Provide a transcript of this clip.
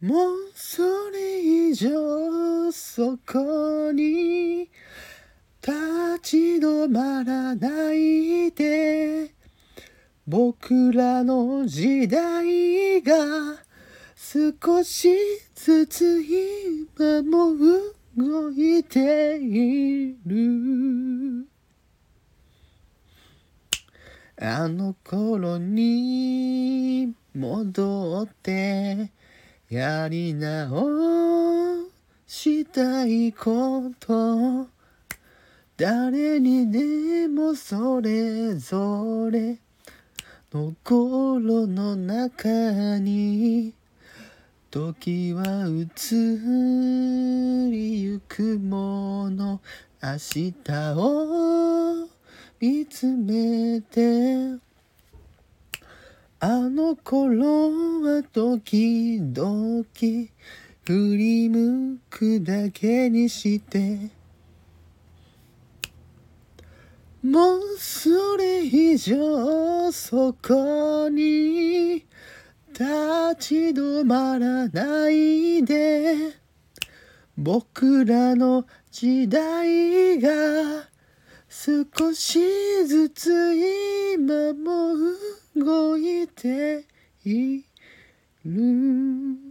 もうそれ以上そこに立ち止まらないで。僕らの時代が少しずつ今も動いている。あの頃に戻ってやり直したいこと。誰にでもそれぞれ。の心の中に時は移りゆくもの。明日を見つめて。あの頃は時々振り向くだけにしてもうそれ以上そこに立ち止まらないで僕らの時代が少しずつ今も動いしている